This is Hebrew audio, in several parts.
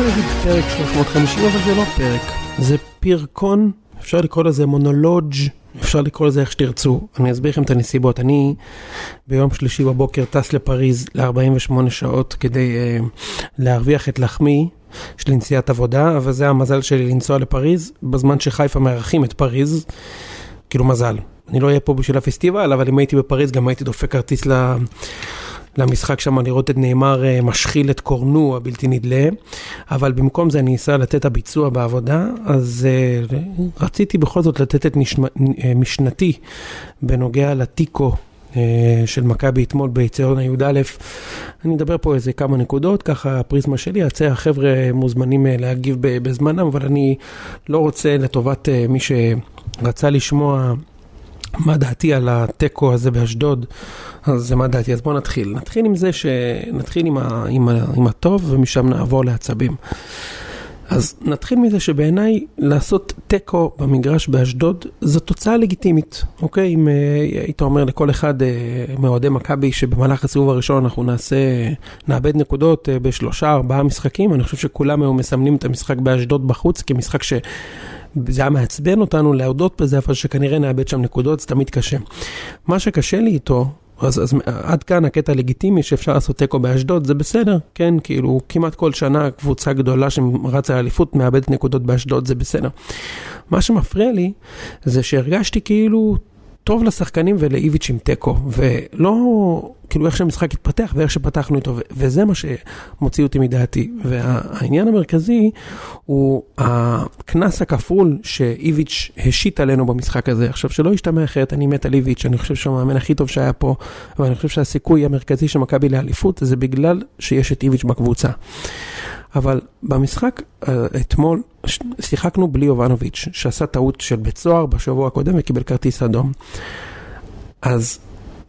רוצה להגיד פרק 350, אבל זה לא פרק. זה פרקון, אפשר לקרוא לזה מונולוג', אפשר לקרוא לזה איך שתרצו. אני אסביר לכם את הנסיבות. אני ביום שלישי בבוקר טס לפריז ל-48 שעות כדי uh, להרוויח את לחמי. יש לי נסיעת עבודה, אבל זה המזל שלי לנסוע לפריז, בזמן שחיפה מארחים את פריז. כאילו מזל. אני לא אהיה פה בשביל הפסטיבל, אבל אם הייתי בפריז גם הייתי דופק כרטיס ל... למשחק שם לראות את נאמר אה, משחיל את קורנו הבלתי נדלה, אבל במקום זה אני אסע לתת הביצוע בעבודה, אז uh, רציתי בכל זאת לתת את נשמע, אה, משנתי בנוגע לתיקו של מכבי אתמול ביציון י"א. אני אדבר פה איזה כמה נקודות, ככה הפריזמה שלי, יצא החבר'ה מוזמנים להגיב בזמנם, אבל אני לא רוצה לטובת מי שרצה לשמוע מה דעתי על התיקו הזה באשדוד, אז זה מה דעתי, אז בואו נתחיל. נתחיל עם זה שנתחיל עם, ה, עם, ה, עם הטוב ומשם נעבור לעצבים. אז נתחיל מזה שבעיניי לעשות תיקו במגרש באשדוד זו תוצאה לגיטימית, אוקיי? אם אה, היית אומר לכל אחד אה, מאוהדי מכבי שבמהלך הסיבוב הראשון אנחנו נעשה, נאבד נקודות אה, בשלושה ארבעה משחקים, אני חושב שכולם היו מסמנים את המשחק באשדוד בחוץ כמשחק ש... זה היה מעצבן אותנו להודות בזה, אבל שכנראה נאבד שם נקודות, זה תמיד קשה. מה שקשה לי איתו, אז, אז עד כאן הקטע הלגיטימי שאפשר לעשות תיקו באשדוד, זה בסדר, כן, כאילו כמעט כל שנה קבוצה גדולה שרצה לאליפות מאבדת נקודות באשדוד, זה בסדר. מה שמפריע לי זה שהרגשתי כאילו טוב לשחקנים ולאיביץ' עם תיקו, ולא כאילו איך שהמשחק התפתח ואיך שפתחנו איתו, וזה מה שמוציא אותי מדעתי. והעניין המרכזי הוא הקנס הכפול שאיביץ' השית עלינו במשחק הזה. עכשיו, שלא ישתמע אחרת, אני מת על איביץ', אני חושב שהוא המאמן הכי טוב שהיה פה, ואני חושב שהסיכוי המרכזי של מכבי לאליפות זה בגלל שיש את איביץ' בקבוצה. אבל במשחק אה, אתמול שיחקנו בלי יובנוביץ', שעשה טעות של בית סוהר בשבוע הקודם וקיבל כרטיס אדום. אז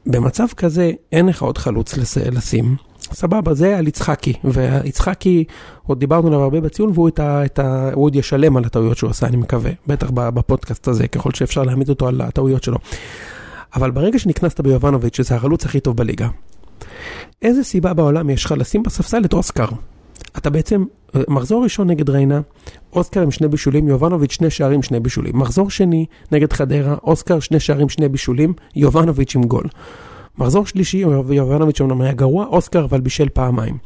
במצב כזה אין לך עוד חלוץ לשים. סבבה, זה על יצחקי, ויצחקי, עוד דיברנו עליו הרבה בציון, והוא את ה, את ה, הוא עוד ישלם על הטעויות שהוא עשה, אני מקווה, בטח בפודקאסט הזה, ככל שאפשר להעמיד אותו על הטעויות שלו. אבל ברגע שנכנסת ביובנוביץ', שזה החלוץ הכי טוב בליגה, איזה סיבה בעולם יש לך לשים בספסל את אוסקר? אתה בעצם, מחזור ראשון נגד ריינה, אוסקר עם שני בישולים, יובנוביץ' שני שערים, שני בישולים. מחזור שני נגד חדרה, אוסקר שני שערים, שני בישולים, יובנוביץ' עם גול. מחזור שלישי, יובנוביץ' אומנם היה גרוע, אוסקר אבל בישל פעמיים.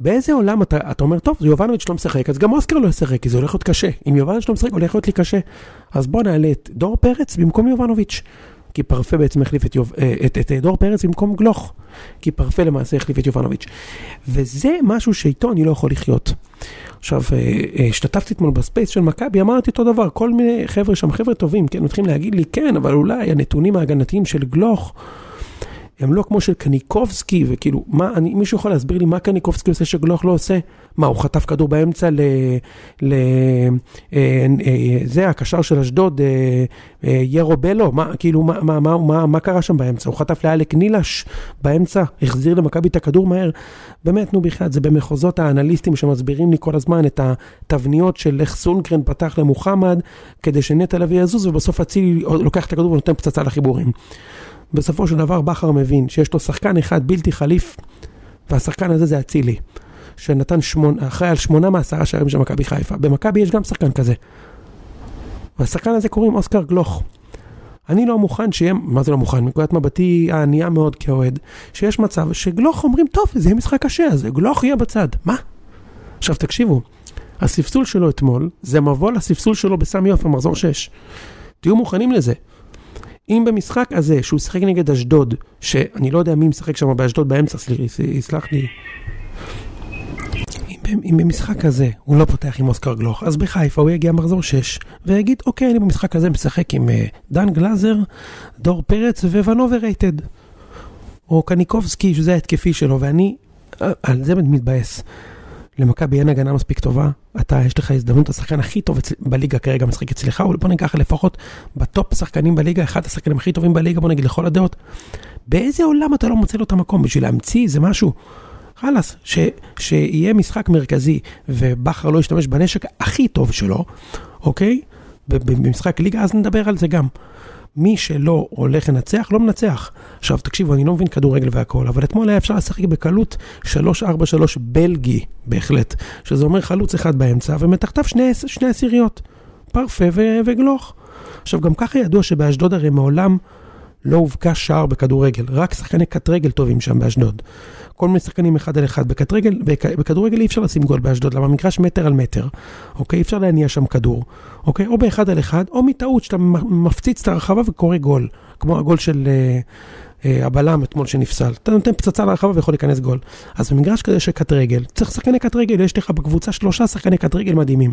באיזה עולם אתה, אתה אומר, טוב, יובנוביץ' לא משחק, אז גם אוסקר לא ישחק, כי זה הולך להיות קשה. אם יובנוביץ' לא משחק, הולך להיות לי קשה. אז בוא נעלה את דור פרץ במקום יובנוביץ'. כי פרפה בעצם החליף את, יוב, אה, את, את, את דור פרץ במקום גלוך, כי פרפה למעשה החליף את יובנוביץ'. וזה משהו שאיתו אני לא יכול לחיות. עכשיו, אה, אה, השתתפתי אתמול ב space של מכבי, אמרתי אותו דבר, כל מיני חבר'ה שם, חבר'ה טובים, כן, מתחילים להגיד לי, כן, אבל אולי הנתונים ההגנתיים של גלוך, הם לא כמו של קניקובסקי, וכאילו, מה, אני, מישהו יכול להסביר לי מה קניקובסקי עושה שגלוך לא עושה? מה, הוא חטף כדור באמצע ל... ל אה, אה, זה, הקשר של אשדוד, אה, אה, ירו בלו, מה, כאילו, מה, מה, מה, מה, מה קרה שם באמצע? הוא חטף לאלק נילש באמצע, החזיר למכבי את הכדור מהר. באמת, נו בכלל, זה במחוזות האנליסטים שמסבירים לי כל הזמן את התבניות של איך סונגרן פתח למוחמד, כדי שנטע לביא יזוז, ובסוף אצילי לוקח את הכדור ונותן פצצה לחיבורים. בסופו של דבר בכר מבין שיש לו שחקן אחד בלתי חליף, והשחקן הזה זה אצילי, שנתן שמונה, אחראי על שמונה מעשרה שערים של מכבי חיפה. במכבי יש גם שחקן כזה. והשחקן הזה קוראים אוסקר גלוך. אני לא מוכן שיהיה, מה זה לא מוכן? מנקודת מבטי הענייה מאוד כאוהד, שיש מצב שגלוך אומרים, טוב, זה יהיה משחק קשה, אז גלוך יהיה בצד. מה? עכשיו תקשיבו, הספסול שלו אתמול, זה מבוא לספסול שלו בסמי עופר, מחזור 6. תהיו מוכנים לזה. אם במשחק הזה, שהוא שיחק נגד אשדוד, שאני לא יודע מי משחק שם באשדוד באמצע, סלח לי. אם, במשחק הזה הוא לא פותח עם אוסקר גלוך, אז בחיפה הוא יגיע מחזור 6 ויגיד, אוקיי, אני במשחק הזה משחק עם אה, דן גלאזר, דור פרץ וואן overrated. או קניקובסקי, שזה ההתקפי שלו, ואני אה, על זה מתבאס. למכבי אין הגנה מספיק טובה, אתה, יש לך הזדמנות, השחקן הכי טוב בליגה כרגע משחק אצלך, או בוא ניקח לפחות בטופ שחקנים בליגה, אחד השחקנים הכי טובים בליגה, בוא נגיד לכל הדעות. באיזה עולם אתה לא מוצא לו את המקום בשביל להמציא איזה משהו? חלאס, שיהיה משחק מרכזי ובכר לא ישתמש בנשק הכי טוב שלו, אוקיי? במשחק ליגה, אז נדבר על זה גם. מי שלא הולך לנצח, לא מנצח. עכשיו, תקשיבו, אני לא מבין כדורגל והכל, אבל אתמול היה אפשר לשחק בקלות 3-4-3 בלגי, בהחלט. שזה אומר חלוץ אחד באמצע, ומתחתיו שני, שני עשיריות, פרפה וגלוך. עכשיו, גם ככה ידוע שבאשדוד הרי מעולם לא הובקע שער בכדורגל, רק שחקני קט רגל טובים שם באשדוד. כל מיני שחקנים אחד על אחד. בכדורגל, בכדורגל אי אפשר לשים גול באשדוד, למה מגרש מטר על מטר, אוקיי? אי אפשר להניע שם כדור, אוקיי? או באחד על אחד, או מטעות שאתה מפציץ את הרחבה וקורא גול, כמו הגול של אה, אה, הבלם אתמול שנפסל. אתה נותן פצצה לרחבה ויכול להיכנס גול. אז במגרש כזה של קט רגל, צריך שחקני קט רגל, יש לך בקבוצה שלושה שחקני קט רגל מדהימים.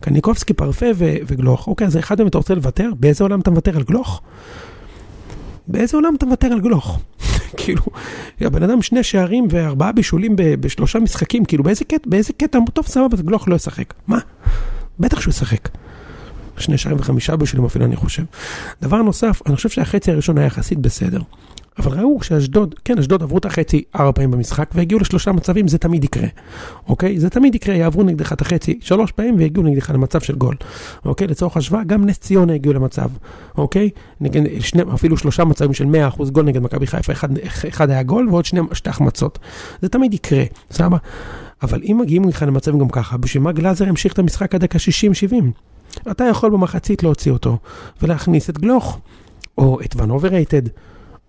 קניקובסקי, פרפה ו- וגלוך. אוקיי, אז אחד מהם אתה רוצה לוותר? באיזה עולם אתה מוותר על גלוך? באיזה עולם אתה מוותר על גלוך? כאילו, הבן אדם שני שערים וארבעה בישולים בשלושה משחקים, כאילו באיזה קטע, באיזה קטע, טוב סבבה, גלוך לא ישחק. מה? בטח שהוא ישחק. שני שערים וחמישה בישולים אפילו אני חושב. דבר נוסף, אני חושב שהחצי הראשון היה יחסית בסדר. אבל ראו שאשדוד, כן, אשדוד עברו את החצי ארבע פעמים במשחק והגיעו לשלושה מצבים, זה תמיד יקרה, אוקיי? זה תמיד יקרה, יעברו נגדך את החצי שלוש פעמים ויגיעו נגדך למצב של גול, אוקיי? לצורך השוואה, גם נס ציונה הגיעו למצב, אוקיי? נגד, שני, אפילו שלושה מצבים של 100% גול נגד מכבי חיפה, אחד, אחד היה גול ועוד שני, שתי החמצות. זה תמיד יקרה, סבבה? אבל אם מגיעים לך למצבים גם ככה, בשביל מה גלאזר ימשיך את המשחק עד דקה 60-70? אתה יכול במחצית להוציא אותו ולהכניס את גלוך, או את ון overrated.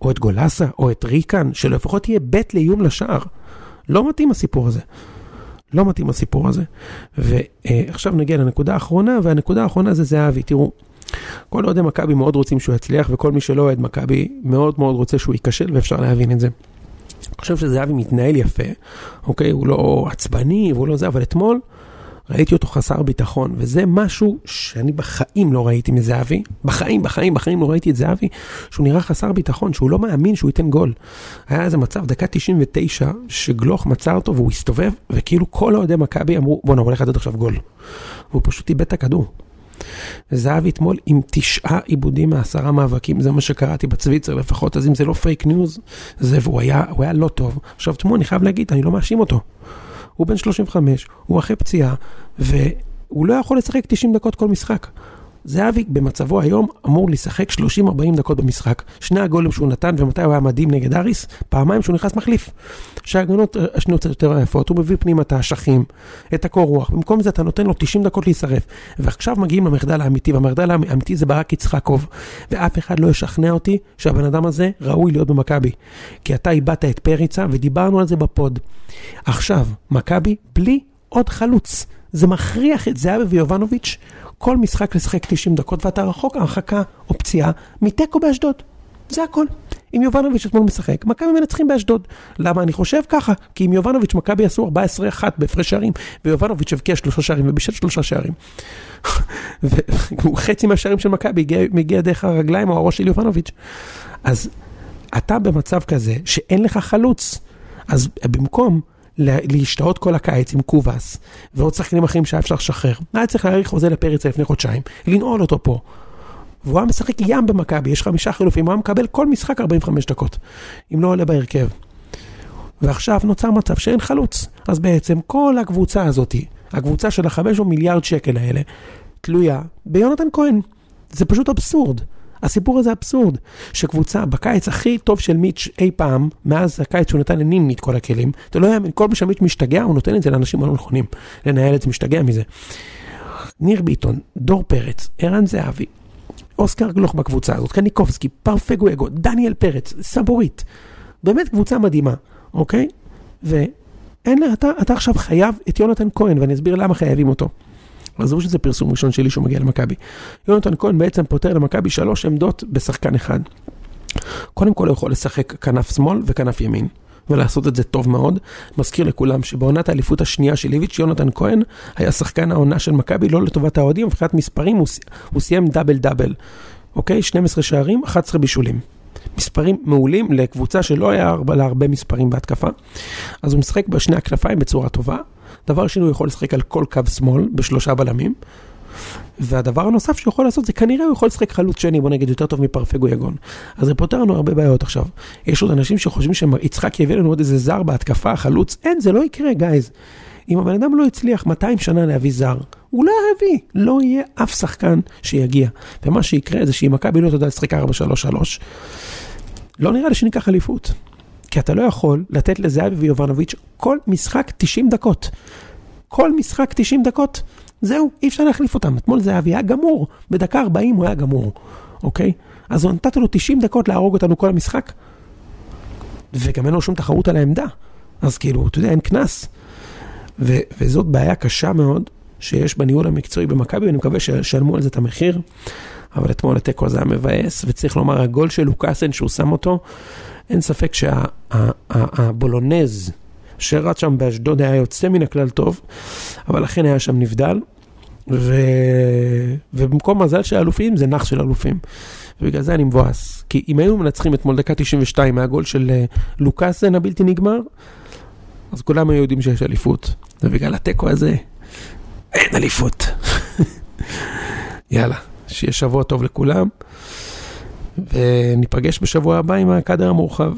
או את גולסה, או את ריקן, שלפחות יהיה בית לאיום לשער. לא מתאים הסיפור הזה. לא מתאים הסיפור הזה. ועכשיו נגיע לנקודה האחרונה, והנקודה האחרונה זה זהבי. תראו, כל אוהדי מכבי מאוד רוצים שהוא יצליח, וכל מי שלא אוהד מכבי מאוד מאוד רוצה שהוא ייכשל, ואפשר להבין את זה. אני חושב שזהבי מתנהל יפה, אוקיי? הוא לא עצבני והוא לא זה, אבל אתמול ראיתי אותו חסר ביטחון, וזה משהו שאני בחיים לא ראיתי מזהבי, בחיים, בחיים, בחיים לא ראיתי את זהבי, שהוא נראה חסר ביטחון, שהוא לא מאמין שהוא ייתן גול. היה איזה מצב, דקה 99, שגלוך מצא אותו והוא הסתובב, וכאילו כל אוהדי מכבי אמרו, בואנה, הוא הולך לתת עכשיו גול. והוא פשוט איבד את הכדור. זהבי אתמול עם תשעה איבודים מעשרה מאבקים, זה מה שקראתי בטוויטר לפחות, אז אם זה לא פייק ניוז, זה, והוא היה, היה לא טוב. עכשיו תשמעו, אני חייב להגיד, אני לא מאשים אותו. הוא בן 35, הוא אחרי פציעה, והוא לא יכול לשחק 90 דקות כל משחק. זהבי במצבו היום אמור לשחק 30-40 דקות במשחק. שני הגולים שהוא נתן, ומתי הוא היה מדהים נגד אריס? פעמיים שהוא נכנס מחליף. שההגנות השניות קצת יותר יפות, הוא מביא פנימה את האשכים, את הקור רוח. במקום זה אתה נותן לו 90 דקות להישרף. ועכשיו מגיעים למחדל האמיתי, והמחדל האמיתי זה ברק יצחקוב. ואף אחד לא ישכנע אותי שהבן אדם הזה ראוי להיות במכבי. כי אתה איבדת את פריצה, ודיברנו על זה בפוד. עכשיו, מכבי בלי עוד חלוץ. זה מכריח את זהבי ויובנוביץ' כל משחק לשחק 90 דקות ואתה רחוק הרחקה או פציעה מתיקו באשדוד. זה הכל. אם יובנוביץ' אתמול משחק, מכבי מנצחים באשדוד. למה אני חושב ככה? כי עם יובנוביץ' מכבי עשו 14-1 בהפרש שערים, ויובנוביץ' הבקיע שלושה שערים ובישל שלושה שערים. וחצי מהשערים של מכבי מגיע דרך הרגליים או הראש של יובנוביץ'. אז אתה במצב כזה שאין לך חלוץ, אז במקום להשתהות כל הקיץ עם קובאס ועוד שחקנים אחרים שהיה אפשר לשחרר. היה צריך להאריך חוזה לפריצה לפני חודשיים, לנעול אותו פה. והוא היה משחק ים במכבי, יש חמישה חילופים, הוא היה מקבל כל משחק 45 דקות, אם לא עולה בהרכב. ועכשיו נוצר מצב שאין חלוץ. אז בעצם כל הקבוצה הזאת, הקבוצה של החמש מיליארד שקל האלה, תלויה ביונתן כהן. זה פשוט אבסורד. הסיפור הזה אבסורד, שקבוצה בקיץ הכי טוב של מיץ' אי פעם, מאז הקיץ שהוא נתן לנימני את כל הכלים, אתה לא יודע, כל פעם שמיץ' משתגע, הוא נותן את זה לאנשים הלא נכונים, לנהל את זה, משתגע מזה. ניר ביטון, דור פרץ, ערן זהבי, אוסקר גלוך בקבוצה הזאת, קניקובסקי, פרפגואגו, דניאל פרץ, סבורית, באמת קבוצה מדהימה, אוקיי? ואין לה, אתה, אתה עכשיו חייב את יונתן כהן, ואני אסביר למה חייבים אותו. עזבו שזה פרסום ראשון שלי שהוא מגיע למכבי. יונתן כהן בעצם פותר למכבי שלוש עמדות בשחקן אחד. קודם כל הוא יכול לשחק כנף שמאל וכנף ימין. ולעשות את זה טוב מאוד. מזכיר לכולם שבעונת האליפות השנייה של איביץ', יונתן כהן היה שחקן העונה של מכבי, לא לטובת האוהדים, מבחינת מספרים הוא, הוא סיים דאבל דאבל. אוקיי? 12 שערים, 11 בישולים. מספרים מעולים לקבוצה שלא היה לה הרבה מספרים בהתקפה. אז הוא משחק בשני הכנפיים בצורה טובה. דבר שני, הוא יכול לשחק על כל קו שמאל בשלושה בלמים. והדבר הנוסף שהוא יכול לעשות זה כנראה הוא יכול לשחק חלוץ שני, בוא נגיד יותר טוב מפרפגו יגון. אז זה פותר לנו הרבה בעיות עכשיו. יש עוד אנשים שחושבים שיצחק יביא לנו עוד איזה זר בהתקפה, חלוץ, אין, זה לא יקרה, גייז. אם הבן אדם לא הצליח 200 שנה להביא זר, הוא לא יביא, לא יהיה אף שחקן שיגיע. ומה שיקרה זה שאם מכבי לא תדע לשחק 4-3-3, לא נראה לי שניקח אליפות. כי אתה לא יכול לתת לזהבי ויובנוביץ' כל משחק 90 דקות. כל משחק 90 דקות, זהו, אי אפשר להחליף אותם. אתמול זהבי היה גמור, בדקה 40 הוא היה גמור, אוקיי? אז נתת לו 90 דקות להרוג אותנו כל המשחק, וגם אין לו שום תחרות על העמדה. אז כאילו, אתה יודע, אין קנס. וזאת בעיה קשה מאוד שיש בניהול המקצועי במכבי, ואני מקווה שישלמו על זה את המחיר. אבל אתמול התיקו הזה היה מבאס, וצריך לומר, הגול של לוקאסן שהוא שם אותו, אין ספק שהבולונז שרץ שם באשדוד היה יוצא מן הכלל טוב, אבל לכן היה שם נבדל, ו... ובמקום מזל של אלופים זה נח של אלופים. ובגלל זה אני מבואס. כי אם היינו מנצחים אתמול דקה 92 מהגול של אה, לוקאסן הבלתי נגמר, אז כולם היו יודעים שיש אליפות. ובגלל התיקו הזה, אין אליפות. יאללה, שיהיה שבוע טוב לכולם, וניפגש בשבוע הבא עם הקאדר המורחב.